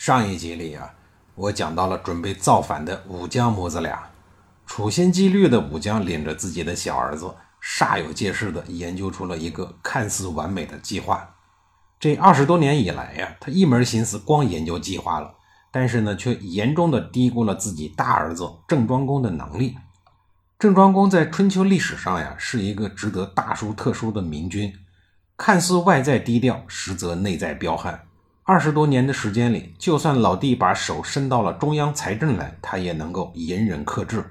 上一集里啊，我讲到了准备造反的武姜母子俩。处心积虑的武姜领着自己的小儿子，煞有介事的研究出了一个看似完美的计划。这二十多年以来呀，他一门心思光研究计划了，但是呢，却严重的低估了自己大儿子郑庄公的能力。郑庄公在春秋历史上呀，是一个值得大书特书的明君，看似外在低调，实则内在彪悍。二十多年的时间里，就算老弟把手伸到了中央财政来，他也能够隐忍克制。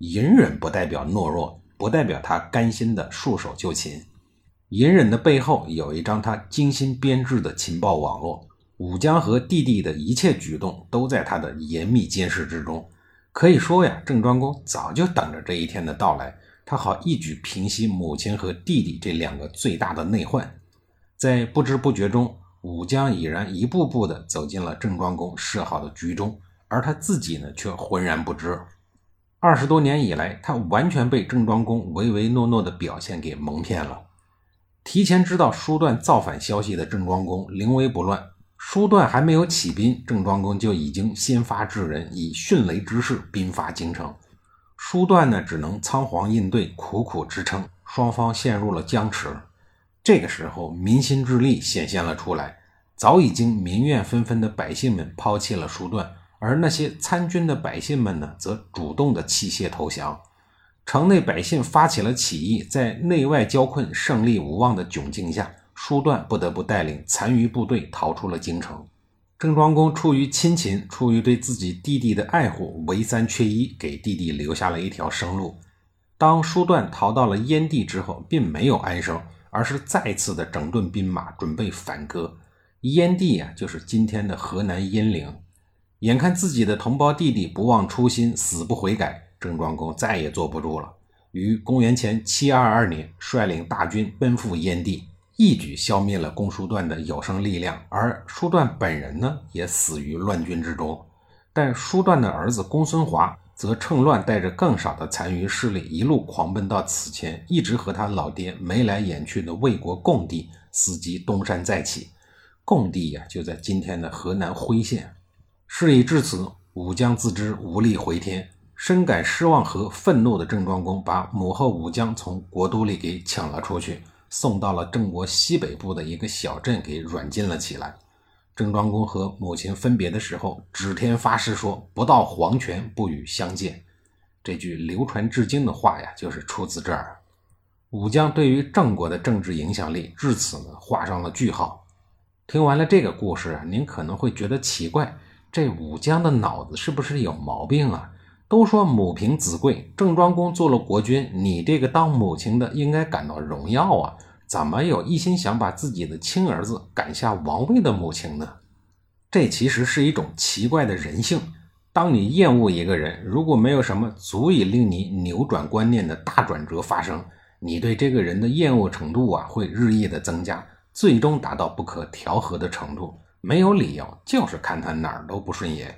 隐忍不代表懦弱，不代表他甘心的束手就擒。隐忍的背后有一张他精心编制的情报网络。武姜和弟弟的一切举动都在他的严密监视之中。可以说呀，郑庄公早就等着这一天的到来，他好一举平息母亲和弟弟这两个最大的内患。在不知不觉中。武姜已然一步步地走进了郑庄公设好的局中，而他自己呢，却浑然不知。二十多年以来，他完全被郑庄公唯唯诺诺的表现给蒙骗了。提前知道叔段造反消息的郑庄公临危不乱，叔段还没有起兵，郑庄公就已经先发制人，以迅雷之势兵发京城。叔段呢，只能仓皇应对，苦苦支撑，双方陷入了僵持。这个时候，民心之力显现了出来。早已经民怨纷纷的百姓们抛弃了叔段，而那些参军的百姓们呢，则主动的弃械投降。城内百姓发起了起义，在内外交困、胜利无望的窘境下，叔段不得不带领残余部队逃出了京城。郑庄公出于亲情，出于对自己弟弟的爱护，唯三缺一，给弟弟留下了一条生路。当叔段逃到了燕地之后，并没有安生。而是再次的整顿兵马，准备反戈。燕地啊，就是今天的河南鄢陵。眼看自己的同胞弟弟不忘初心，死不悔改，郑庄公再也坐不住了。于公元前七二二年，率领大军奔赴燕地，一举消灭了公叔段的有生力量。而叔段本人呢，也死于乱军之中。但叔段的儿子公孙华。则趁乱带着更少的残余势力，一路狂奔到此前一直和他老爹眉来眼去的魏国共地，伺机东山再起。共地呀，就在今天的河南辉县。事已至此，武姜自知无力回天，深感失望和愤怒的郑庄公，把母后武姜从国都里给抢了出去，送到了郑国西北部的一个小镇，给软禁了起来。郑庄公和母亲分别的时候，指天发誓说：“不到黄泉，不与相见。”这句流传至今的话呀，就是出自这儿。武姜对于郑国的政治影响力至此呢画上了句号。听完了这个故事啊，您可能会觉得奇怪：这武姜的脑子是不是有毛病啊？都说母凭子贵，郑庄公做了国君，你这个当母亲的应该感到荣耀啊！怎么有一心想把自己的亲儿子赶下王位的母亲呢？这其实是一种奇怪的人性。当你厌恶一个人，如果没有什么足以令你扭转观念的大转折发生，你对这个人的厌恶程度啊会日益的增加，最终达到不可调和的程度。没有理由，就是看他哪儿都不顺眼。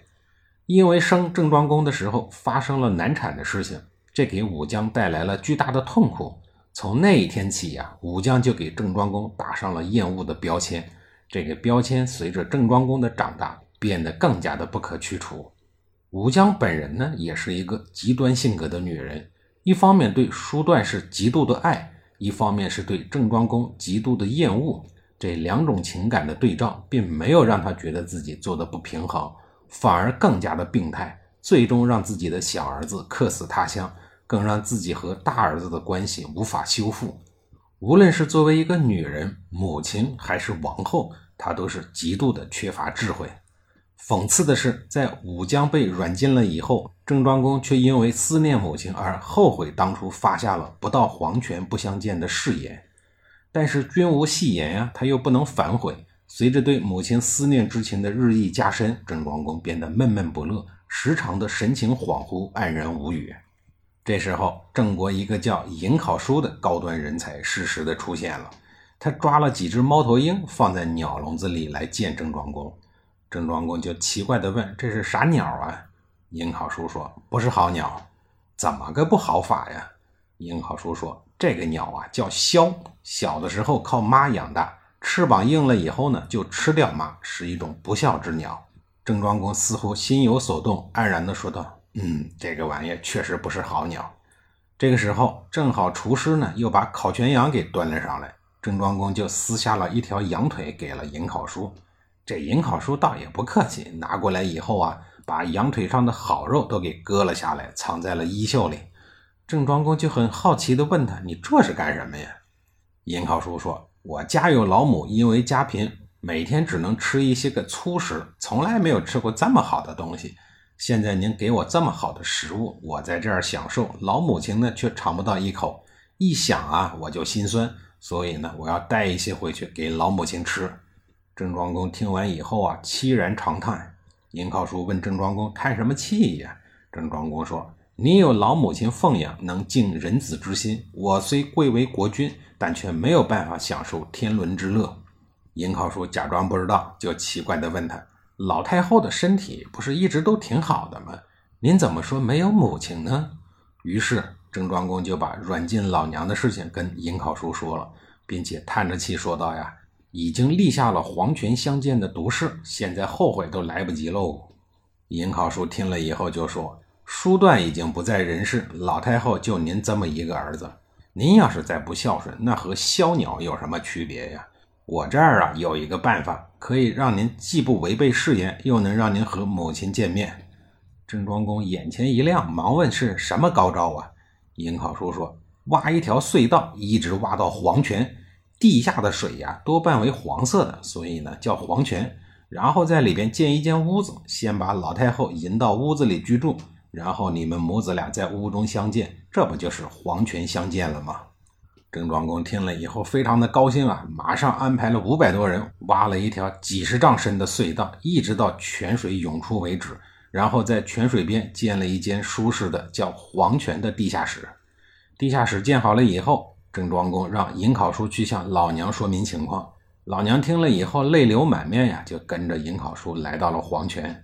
因为生郑庄公的时候发生了难产的事情，这给武姜带来了巨大的痛苦。从那一天起呀，武姜就给郑庄公打上了厌恶的标签。这个标签随着郑庄公的长大，变得更加的不可去除。武姜本人呢，也是一个极端性格的女人，一方面对叔段是极度的爱，一方面是对郑庄公极度的厌恶。这两种情感的对照，并没有让她觉得自己做的不平衡，反而更加的病态，最终让自己的小儿子客死他乡。更让自己和大儿子的关系无法修复。无论是作为一个女人、母亲，还是王后，她都是极度的缺乏智慧。讽刺的是，在武姜被软禁了以后，郑庄公却因为思念母亲而后悔当初发下了“不到黄泉不相见”的誓言。但是君无戏言呀，他又不能反悔，随着对母亲思念之情的日益加深，郑庄公变得闷闷不乐，时常的神情恍惚，黯然无语。这时候，郑国一个叫尹考叔的高端人才适时的出现了。他抓了几只猫头鹰，放在鸟笼子里来见郑庄公。郑庄公就奇怪地问：“这是啥鸟啊？”尹考叔说：“不是好鸟。”“怎么个不好法呀？”尹考叔说：“这个鸟啊，叫枭，小的时候靠妈养大，翅膀硬了以后呢，就吃掉妈，是一种不孝之鸟。”郑庄公似乎心有所动，黯然地说道。嗯，这个玩意儿确实不是好鸟。这个时候，正好厨师呢又把烤全羊给端了上来，郑庄公就撕下了一条羊腿给了尹考叔。这尹考叔倒也不客气，拿过来以后啊，把羊腿上的好肉都给割了下来，藏在了衣袖里。郑庄公就很好奇地问他：“你这是干什么呀？”尹考叔说：“我家有老母，因为家贫，每天只能吃一些个粗食，从来没有吃过这么好的东西。”现在您给我这么好的食物，我在这儿享受，老母亲呢却尝不到一口。一想啊，我就心酸，所以呢，我要带一些回去给老母亲吃。郑庄公听完以后啊，凄然长叹。尹考叔问郑庄公：“叹什么气呀？”郑庄公说：“你有老母亲奉养，能尽人子之心。我虽贵为国君，但却没有办法享受天伦之乐。”尹考叔假装不知道，就奇怪地问他。老太后的身体不是一直都挺好的吗？您怎么说没有母亲呢？于是郑庄公就把软禁老娘的事情跟尹考叔说了，并且叹着气说道：“呀，已经立下了皇权相见的毒誓，现在后悔都来不及喽。”尹考叔听了以后就说：“叔段已经不在人世，老太后就您这么一个儿子，您要是再不孝顺，那和枭鸟有什么区别呀？”我这儿啊有一个办法，可以让您既不违背誓言，又能让您和母亲见面。郑庄公眼前一亮，忙问是什么高招啊？尹考叔说：挖一条隧道，一直挖到黄泉，地下的水呀多半为黄色的，所以呢叫黄泉。然后在里边建一间屋子，先把老太后引到屋子里居住，然后你们母子俩在屋中相见，这不就是黄泉相见了吗？郑庄公听了以后，非常的高兴啊，马上安排了五百多人挖了一条几十丈深的隧道，一直到泉水涌出为止。然后在泉水边建了一间舒适的叫黄泉的地下室。地下室建好了以后，郑庄公让尹考叔去向老娘说明情况。老娘听了以后，泪流满面呀，就跟着尹考叔来到了黄泉。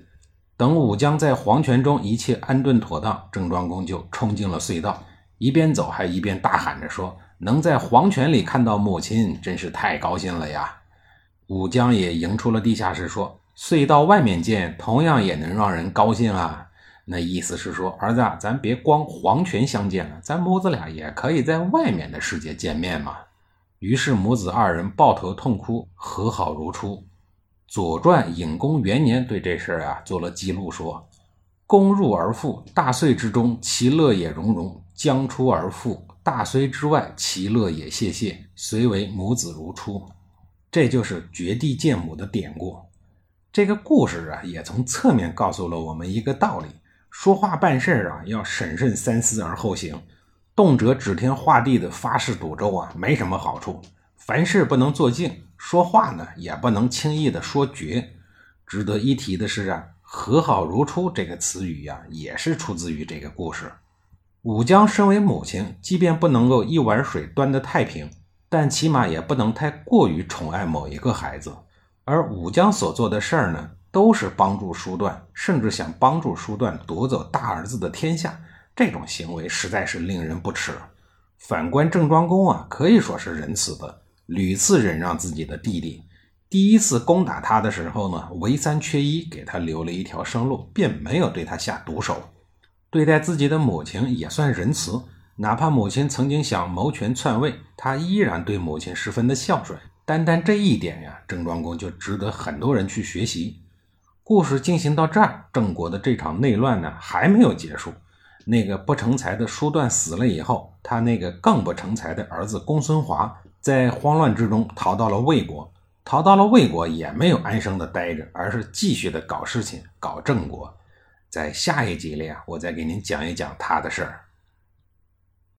等武将在黄泉中一切安顿妥当，郑庄公就冲进了隧道，一边走还一边大喊着说。能在黄泉里看到母亲，真是太高兴了呀！武将也迎出了地下室，说：“隧道外面见，同样也能让人高兴啊。”那意思是说，儿子，咱别光黄泉相见了，咱母子俩也可以在外面的世界见面嘛。于是母子二人抱头痛哭，和好如初。《左传》隐公元年对这事儿啊做了记录，说：“公入而复，大岁之中，其乐也融融；将出而复。”大隋之外，其乐也谢谢，虽为母子如初。这就是绝地见母的典故。这个故事啊，也从侧面告诉了我们一个道理：说话办事啊，要审慎三思而后行。动辄指天画地的发誓赌咒啊，没什么好处。凡事不能做尽，说话呢，也不能轻易的说绝。值得一提的是啊，“和好如初”这个词语呀，也是出自于这个故事。武姜身为母亲，即便不能够一碗水端得太平，但起码也不能太过于宠爱某一个孩子。而武姜所做的事儿呢，都是帮助叔段，甚至想帮助叔段夺走大儿子的天下。这种行为实在是令人不齿。反观郑庄公啊，可以说是仁慈的，屡次忍让自己的弟弟。第一次攻打他的时候呢，唯三缺一，给他留了一条生路，便没有对他下毒手。对待自己的母亲也算仁慈，哪怕母亲曾经想谋权篡位，他依然对母亲十分的孝顺。单单这一点呀，郑庄公就值得很多人去学习。故事进行到这儿，郑国的这场内乱呢还没有结束。那个不成才的叔段死了以后，他那个更不成才的儿子公孙华在慌乱之中逃到了魏国，逃到了魏国也没有安生的待着，而是继续的搞事情，搞郑国。在下一集里啊，我再给您讲一讲他的事儿。